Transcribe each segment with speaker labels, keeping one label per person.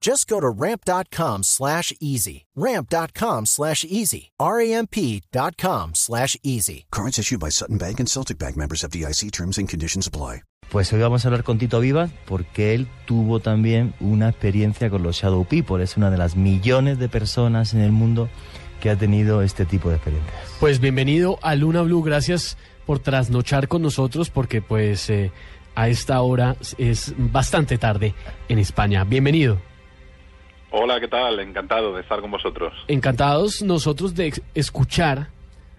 Speaker 1: Just go to ramp.com slash easy. Ramp.com slash easy. R-A-M-P.com slash easy.
Speaker 2: Cards issued by Sutton Bank and Celtic Bank members of DIC terms and conditions apply.
Speaker 3: Pues hoy vamos a hablar con Tito Vivas porque él tuvo también una experiencia con los Shadow People. Es una de las millones de personas en el mundo que ha tenido este tipo de experiencias.
Speaker 4: Pues bienvenido a Luna Blue. Gracias por trasnochar con nosotros porque pues eh, a esta hora es bastante tarde en España. Bienvenido.
Speaker 5: Hola, ¿qué tal? Encantado de estar con vosotros.
Speaker 4: Encantados nosotros de escuchar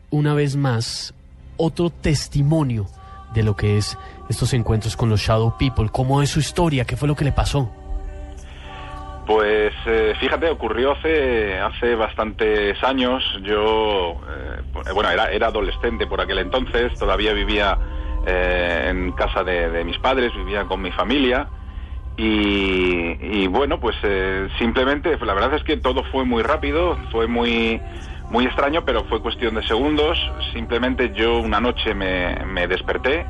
Speaker 4: una vez más otro testimonio de lo que es estos encuentros con los Shadow People. ¿Cómo es su historia? ¿Qué fue lo que le pasó?
Speaker 5: Pues eh, fíjate, ocurrió hace, hace bastantes años. Yo, eh, bueno, era, era adolescente por aquel entonces, todavía vivía eh, en casa de, de, mis padres, vivía con mi familia. Y, bueno, pues eh, simplemente, la verdad es que todo fue muy rápido, fue muy, muy extraño, pero fue cuestión de segundos. Simplemente yo una noche me, me desperté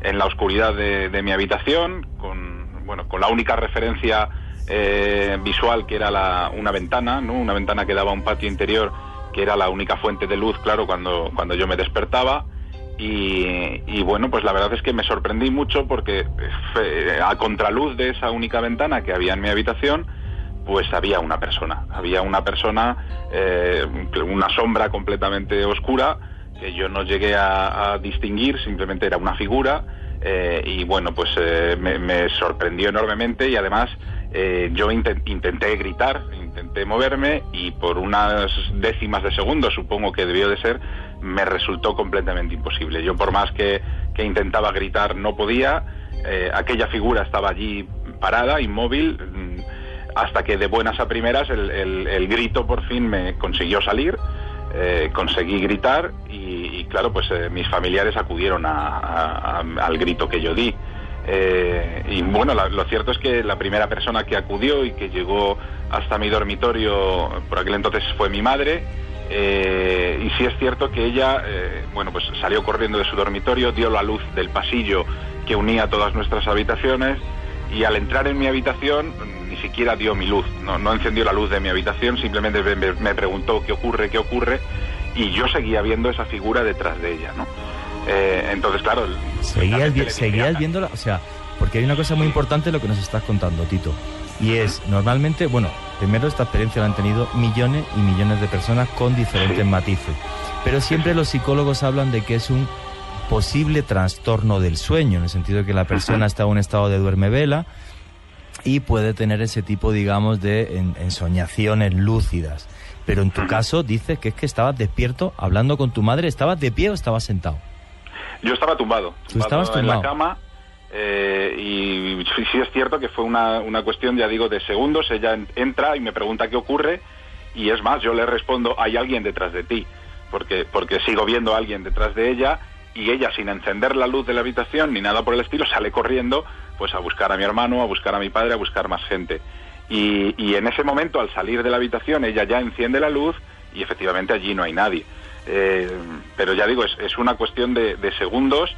Speaker 5: en la oscuridad de, de, mi habitación, con, bueno, con la única referencia eh, visual que era la, una ventana, ¿no? una ventana que daba a un patio interior, que era la única fuente de luz, claro, cuando, cuando yo me despertaba. Y, bueno, pues la verdad es que me sorprendí mucho porque a contraluz de esa única ventana que había en mi habitación, pues había una persona, había una persona, eh, una sombra completamente oscura que yo no llegué a, distinguir, simplemente era una figura eh, y bueno, pues eh, me, sorprendió enormemente y además eh, yo intent, intenté gritar, intenté moverme y por unas décimas de segundo, supongo que debió de ser, me resultó completamente imposible. Yo por más que, que intentaba gritar no podía, eh, aquella figura estaba allí parada, inmóvil, hasta que de buenas a primeras el, el, grito por fin me consiguió salir. Eh, conseguí gritar y, y claro, pues eh, mis familiares acudieron a, al grito que yo di. Eh, y bueno, la, lo cierto es que la primera persona que acudió y que llegó hasta mi dormitorio, por aquel entonces fue mi madre, eh, y sí es cierto que ella, eh, bueno, pues salió corriendo de su dormitorio, dio la luz del pasillo que unía todas nuestras habitaciones y al entrar en mi habitación ni siquiera dio mi luz, no, no encendió la luz de mi habitación, simplemente me, me, preguntó qué ocurre, qué ocurre y yo seguía viendo esa figura detrás de ella, ¿no? Eh, entonces, claro...
Speaker 3: Seguías, vi seguías viéndola, o sea, porque hay una cosa muy importante lo que nos estás contando, Tito, y es, normalmente, bueno, primero esta experiencia la han tenido millones y millones de personas con diferentes sí. matices, pero siempre los psicólogos hablan de que es un posible trastorno del sueño, en el sentido de que la persona está en un estado de duerme vela y puede tener ese tipo, digamos, de en, ensoñaciones lúcidas. Pero en tu caso dices que es que estabas despierto hablando con tu madre, ¿estabas de pie o estabas sentado?
Speaker 5: Yo estaba tumbado,
Speaker 3: ¿Tú estabas
Speaker 5: en
Speaker 3: tumbado?
Speaker 5: la cama eh, y sí es cierto que fue una, una cuestión, ya digo, de segundos. Ella entra y me pregunta qué ocurre y es más, yo le respondo, hay alguien detrás de ti, porque, porque sigo viendo a alguien detrás de ella y ella sin encender la luz de la habitación ni nada por el estilo sale corriendo pues a buscar a mi hermano, a buscar a mi padre, a buscar más gente. Y, y en ese momento al salir de la habitación ella ya enciende la luz y efectivamente allí no hay nadie. Eh, pero ya digo, es, es una cuestión de, de, segundos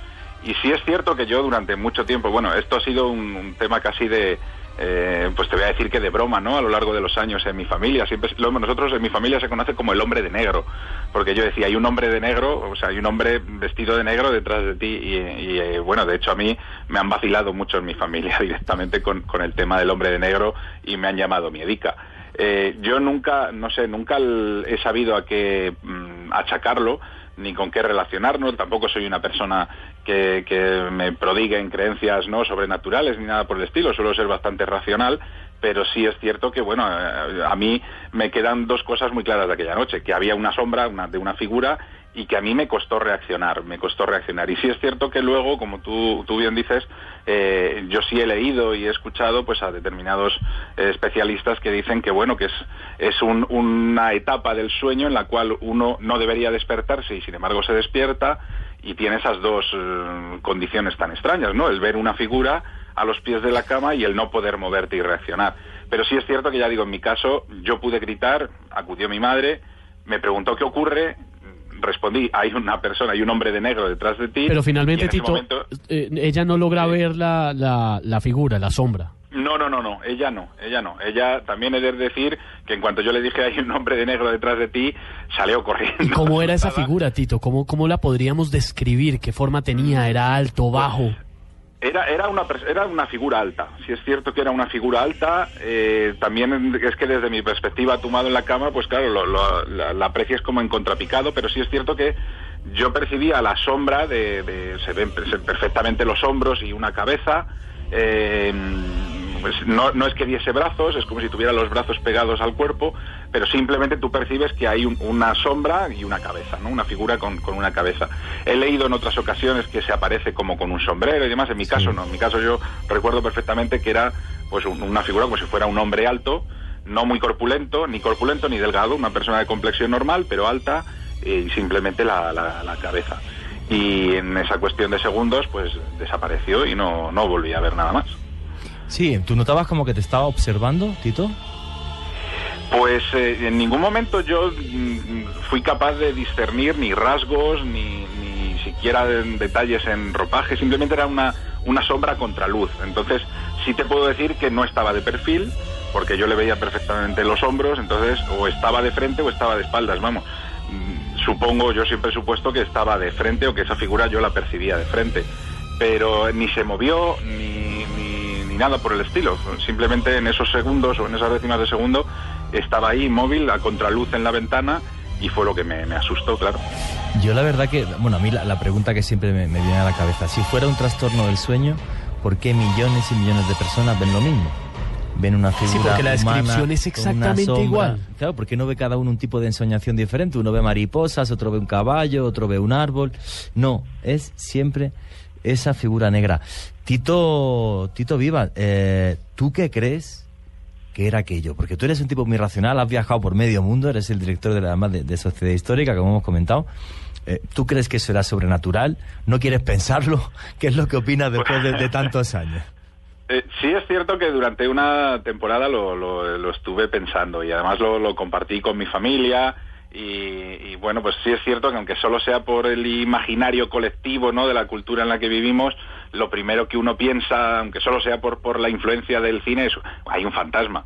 Speaker 5: y sí es cierto que yo durante mucho tiempo, bueno, esto ha sido un, tema casi de, eh, pues te voy a decir que de broma, ¿no? A lo largo de los años en mi familia, siempre nosotros en mi familia se conoce como el hombre de negro, porque yo decía, hay un hombre de negro, o sea, hay un hombre vestido de negro detrás de ti y, y eh, bueno, de hecho a mí me han vacilado mucho en mi familia directamente con, con el tema del hombre de negro y me han llamado miedica. Eh, yo nunca, no sé, nunca he sabido a qué mmm, achacarlo, ni con qué relacionarnos, tampoco soy una persona que, que me prodigue en creencias no sobrenaturales ni nada por el estilo, suelo ser bastante racional, pero sí es cierto que, bueno, eh, a mí me quedan dos cosas muy claras de aquella noche, que había una sombra una, de una figura y que a mí me costó reaccionar, me costó reaccionar. Y sí es cierto que luego, como tú, tú bien dices, eh, yo sí he leído y he escuchado pues a determinados eh, especialistas que dicen que bueno que es, es un, una etapa del sueño en la cual uno no debería despertarse y sin embargo se despierta y tiene esas dos eh, condiciones tan extrañas, ¿no? El ver una figura a los pies de la cama y el no poder moverte y reaccionar. Pero sí es cierto que ya digo, en mi caso, yo pude gritar, acudió mi madre, me preguntó qué ocurre, respondí, hay una persona, hay un hombre de negro detrás de ti.
Speaker 4: Pero finalmente, Tito, eh, ella no logra ver la, la, la, figura, la sombra.
Speaker 5: No, no, no, no, ella no, ella no. Ella también he de decir que en cuanto yo le dije hay un hombre de negro detrás de ti, salió corriendo.
Speaker 4: ¿Y cómo era esa figura, Tito? ¿Cómo, cómo la podríamos describir? ¿Qué forma tenía? ¿Era alto, bajo?
Speaker 5: Era, era, una, era una figura alta, si es cierto que era una figura alta, eh, también es que desde mi perspectiva tomado en la cama, pues claro, lo, lo, la, la aprecias como en contrapicado, pero sí es cierto que yo percibía la sombra de, se ven perfectamente los hombros y una cabeza, eh, pues no, no, es que diese brazos, es como si tuviera los brazos pegados al cuerpo, pero simplemente tú percibes que hay un, una sombra y una cabeza, ¿no? Una figura con, con, una cabeza. He leído en otras ocasiones que se aparece como con un sombrero y demás, en mi caso no, en mi caso yo recuerdo perfectamente que era pues un, una figura como si fuera un hombre alto, no muy corpulento, ni corpulento ni delgado, una persona de complexión normal, pero alta y simplemente la, la, la cabeza. Y en esa cuestión de segundos, pues desapareció y no, no volví a ver nada más.
Speaker 3: Sí, ¿tú notabas como que te estaba observando, Tito?
Speaker 5: Pues eh, en ningún momento yo mm, fui capaz de discernir ni rasgos, ni, ni siquiera de, detalles en ropaje, simplemente era una, una sombra contra luz. Entonces sí te puedo decir que no estaba de perfil, porque yo le veía perfectamente los hombros, entonces o estaba de frente o estaba de espaldas, vamos. Mm, supongo, yo siempre he supuesto que estaba de frente o que esa figura yo la percibía de frente, pero ni se movió, ni, ni, ni nada por el estilo. Simplemente en esos segundos o en esas décimas de segundo estaba ahí móvil a contraluz en la ventana y fue lo que me, me, asustó, claro.
Speaker 3: Yo la verdad que, bueno, a mí la, la pregunta que siempre me, me, viene a la cabeza, si fuera un trastorno del sueño, ¿por qué millones y millones de personas ven lo mismo? Ven una figura
Speaker 4: sí, porque la descripción es exactamente igual.
Speaker 3: Claro, porque no ve cada uno un tipo de ensoñación diferente. Uno ve mariposas, otro ve un caballo, otro ve un árbol. No, es siempre esa figura negra. Tito, Tito Viva, eh, ¿tú qué crees que era aquello? Porque tú eres un tipo muy racional, has viajado por medio mundo, eres el director de la además de, de Sociedad Histórica, como hemos comentado. Eh, ¿Tú crees que eso era sobrenatural? ¿No quieres pensarlo? ¿Qué es lo que opinas después de, de tantos años?
Speaker 5: Eh, sí es cierto que durante una temporada lo, lo, lo estuve pensando y además lo, lo compartí con mi familia y, y, bueno, pues sí es cierto que aunque solo sea por el imaginario colectivo ¿no? de la cultura en la que vivimos, lo primero que uno piensa, aunque solo sea por, por la influencia del cine, es hay un fantasma.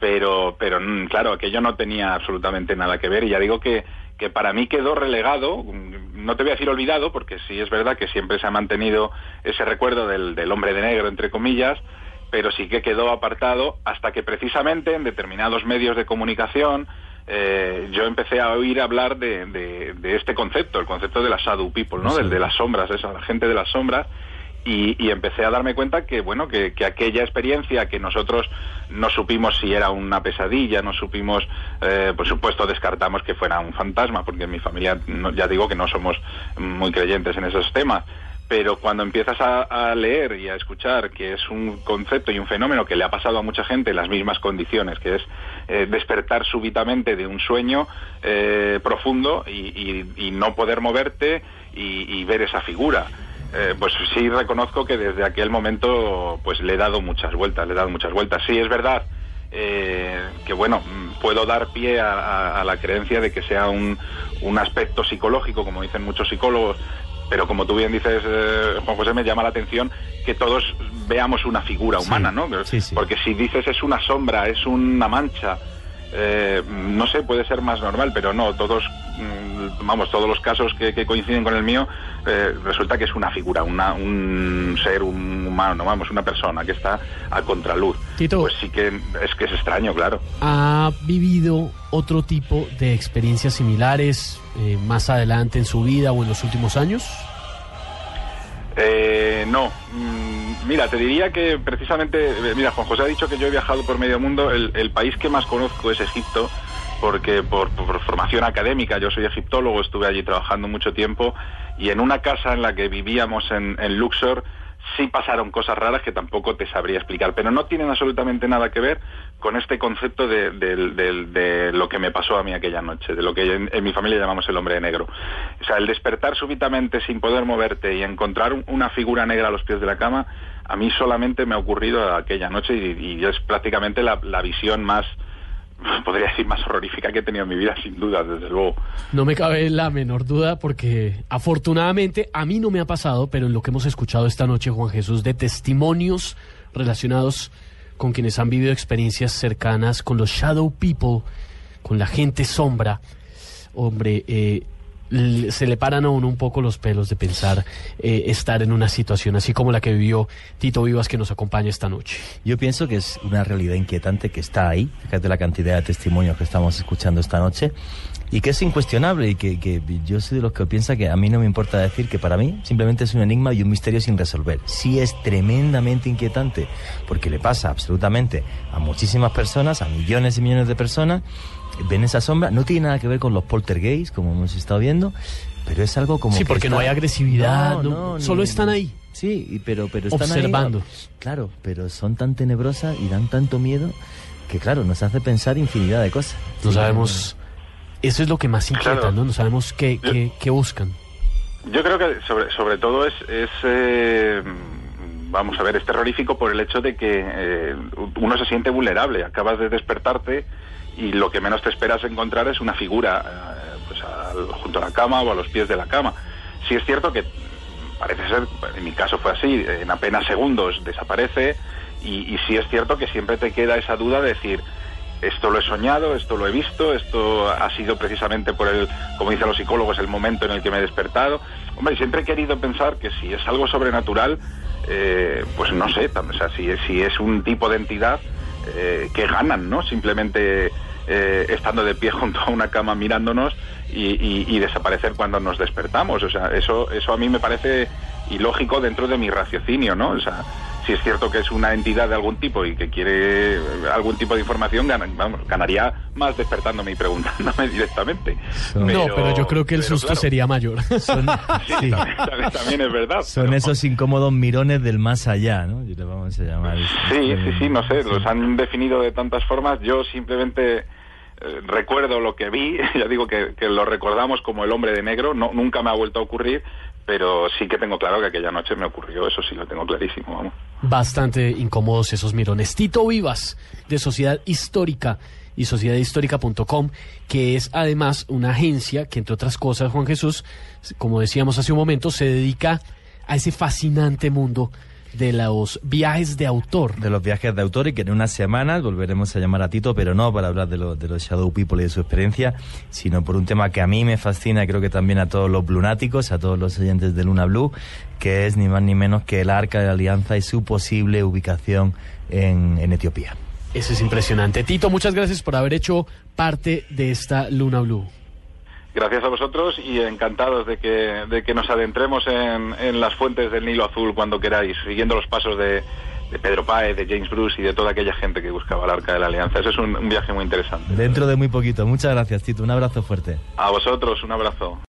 Speaker 5: Pero, pero claro, aquello no tenía absolutamente nada que ver y ya digo que, que para mí quedó relegado, no te voy a decir olvidado, porque sí es verdad que siempre se ha mantenido ese recuerdo del, del hombre de negro, entre comillas, pero sí que quedó apartado hasta que precisamente en determinados medios de comunicación eh, yo empecé a oír hablar de, de, de, este concepto, el concepto de la shadow people, ¿no? Sí. Del de las sombras, esa, la gente de las sombras, y, y, empecé a darme cuenta que bueno que, que, aquella experiencia que nosotros no supimos si era una pesadilla no supimos eh, por supuesto descartamos que fuera un fantasma porque en mi familia no, ya digo que no somos muy creyentes en esos temas pero cuando empiezas a, leer y a escuchar que es un concepto y un fenómeno que le ha pasado a mucha gente en las mismas condiciones, que es eh, despertar súbitamente de un sueño eh, profundo y, no poder moverte y, ver esa figura eh, pues sí reconozco que desde aquel momento pues le he dado muchas vueltas, le he dado muchas vueltas. Sí, es verdad eh, que bueno, puedo dar pie a, a, a, la creencia de que sea un, un aspecto psicológico, como dicen muchos psicólogos, pero como tú bien dices, eh, Juan José, me llama la atención que todos veamos una figura humana,
Speaker 3: sí,
Speaker 5: ¿no?
Speaker 3: Sí, sí.
Speaker 5: Porque si dices es una sombra, es una mancha, eh, no sé, puede ser más normal, pero no, todos, mm, vamos, todos los casos que, que, coinciden con el mío, eh, resulta que es una figura, una, un ser, un humano, vamos, una persona que está a contraluz.
Speaker 4: Tito.
Speaker 5: Pues sí que es que es extraño, claro.
Speaker 4: ¿Ha vivido otro tipo de experiencias similares eh, más adelante en su vida o en los últimos años?
Speaker 5: Eh, no, Mm, mira, te diría que precisamente, eh, mira, Juan José ha dicho que yo he viajado por medio mundo, el, país que más conozco es Egipto, porque por, por, formación académica, yo soy egiptólogo, estuve allí trabajando mucho tiempo, y en una casa en la que vivíamos en, en Luxor, sí pasaron cosas raras que tampoco te sabría explicar, pero no tienen absolutamente nada que ver con este concepto de, de, lo que me pasó a mí aquella noche, de lo que en, mi familia llamamos el hombre negro. O sea, el despertar súbitamente sin poder moverte y encontrar una figura negra a los pies de la cama, a mí solamente me ha ocurrido aquella noche y, y es prácticamente la visión más podría decir más horrorífica que he tenido en mi vida, sin duda, desde luego.
Speaker 4: No me cabe la menor duda porque afortunadamente a mí no me ha pasado, pero en lo que hemos escuchado esta noche, Juan Jesús, de testimonios relacionados con quienes han vivido experiencias cercanas con los Shadow People, con la gente sombra, hombre, eh, se le paran a uno un poco los pelos de pensar eh, estar en una situación así como la que vivió Tito Vivas que nos acompaña esta noche.
Speaker 3: Yo pienso que es una realidad inquietante que está ahí, fíjate la cantidad de testimonios que estamos escuchando esta noche y que es incuestionable y que, que, yo soy de los que piensa que a mí no me importa decir que para mí simplemente es un enigma y un misterio sin resolver. Sí es tremendamente inquietante porque le pasa absolutamente a muchísimas personas, a millones y millones de personas ven esa sombra, no tiene nada que ver con los poltergeists, como hemos estado viendo, pero es algo como...
Speaker 4: Sí, porque
Speaker 3: está...
Speaker 4: no hay agresividad, no, no, solo ni, están ahí.
Speaker 3: Sí, pero, pero están
Speaker 4: observando.
Speaker 3: Ahí, claro, pero son tan tenebrosas y dan tanto miedo que, claro, nos hace pensar infinidad de cosas.
Speaker 4: No sí, sabemos... Eso es lo que más inquieta, claro. ¿no? No sabemos qué, qué, qué, buscan.
Speaker 5: Yo creo que sobre, sobre todo es... es eh vamos a ver, es terrorífico por el hecho de que eh, uno se siente vulnerable. Acabas de despertarte y lo que menos te esperas encontrar es una figura eh, pues al, junto a la cama o a los pies de la cama. Si es cierto que parece ser, en mi caso fue así, en apenas segundos desaparece y, y sí es cierto que siempre te queda esa duda de decir, esto lo he soñado, esto lo he visto, esto ha sido precisamente por el, como dicen los psicólogos, el momento en el que me he despertado. Hombre, siempre he querido pensar que si es algo sobrenatural, eh, pues no sé, o sea, si, si es un tipo de entidad eh, que ganan, ¿no? Simplemente eh, estando de pie junto a una cama mirándonos y, y, y, desaparecer cuando nos despertamos. O sea, eso, eso a mí me parece ilógico dentro de mi raciocinio, ¿no? O sea, si es cierto que es una entidad de algún tipo y que quiere algún tipo de información, gan vamos, ganaría más despertándome y preguntándome directamente.
Speaker 4: Son, pero, no, pero yo creo que el susto claro, sería mayor.
Speaker 5: Son, sí, sí. También, también, también, es verdad.
Speaker 3: Son
Speaker 5: pero,
Speaker 3: esos incómodos mirones del más allá, ¿no? Yo le vamos a llamar.
Speaker 5: Sí, sí, sí, no sé, los han definido de tantas formas. Yo simplemente recuerdo lo que vi, ya digo que, lo recordamos como el hombre de negro, no, nunca me ha vuelto a ocurrir, pero sí que tengo claro que aquella noche me ocurrió, eso sí lo tengo clarísimo.
Speaker 4: Bastante incómodos esos mirones. Tito Vivas, de Sociedad Histórica y sociedadhistórica.com, que es además una agencia que, entre otras cosas, Juan Jesús, como decíamos hace un momento, se dedica a ese fascinante mundo de los viajes de autor.
Speaker 3: De los viajes de autor y que en unas semanas volveremos a llamar a Tito, pero no para hablar de, lo, de los Shadow People y de su experiencia, sino por un tema que a mí me fascina y creo que también a todos los lunáticos, a todos los oyentes de Luna Blue, que es ni más ni menos que el Arca de la Alianza y su posible ubicación en, en Etiopía.
Speaker 4: Eso es impresionante. Tito, muchas gracias por haber hecho parte de esta Luna Blue.
Speaker 5: Gracias a vosotros y encantados de que, de que nos adentremos en, en, las fuentes del Nilo Azul cuando queráis, siguiendo los pasos de, de, Pedro Páez, de James Bruce y de toda aquella gente que buscaba el Arca de la Alianza. Eso es un, un viaje muy interesante.
Speaker 3: Dentro de muy poquito. Muchas gracias, Tito. Un abrazo fuerte.
Speaker 5: A vosotros, un abrazo.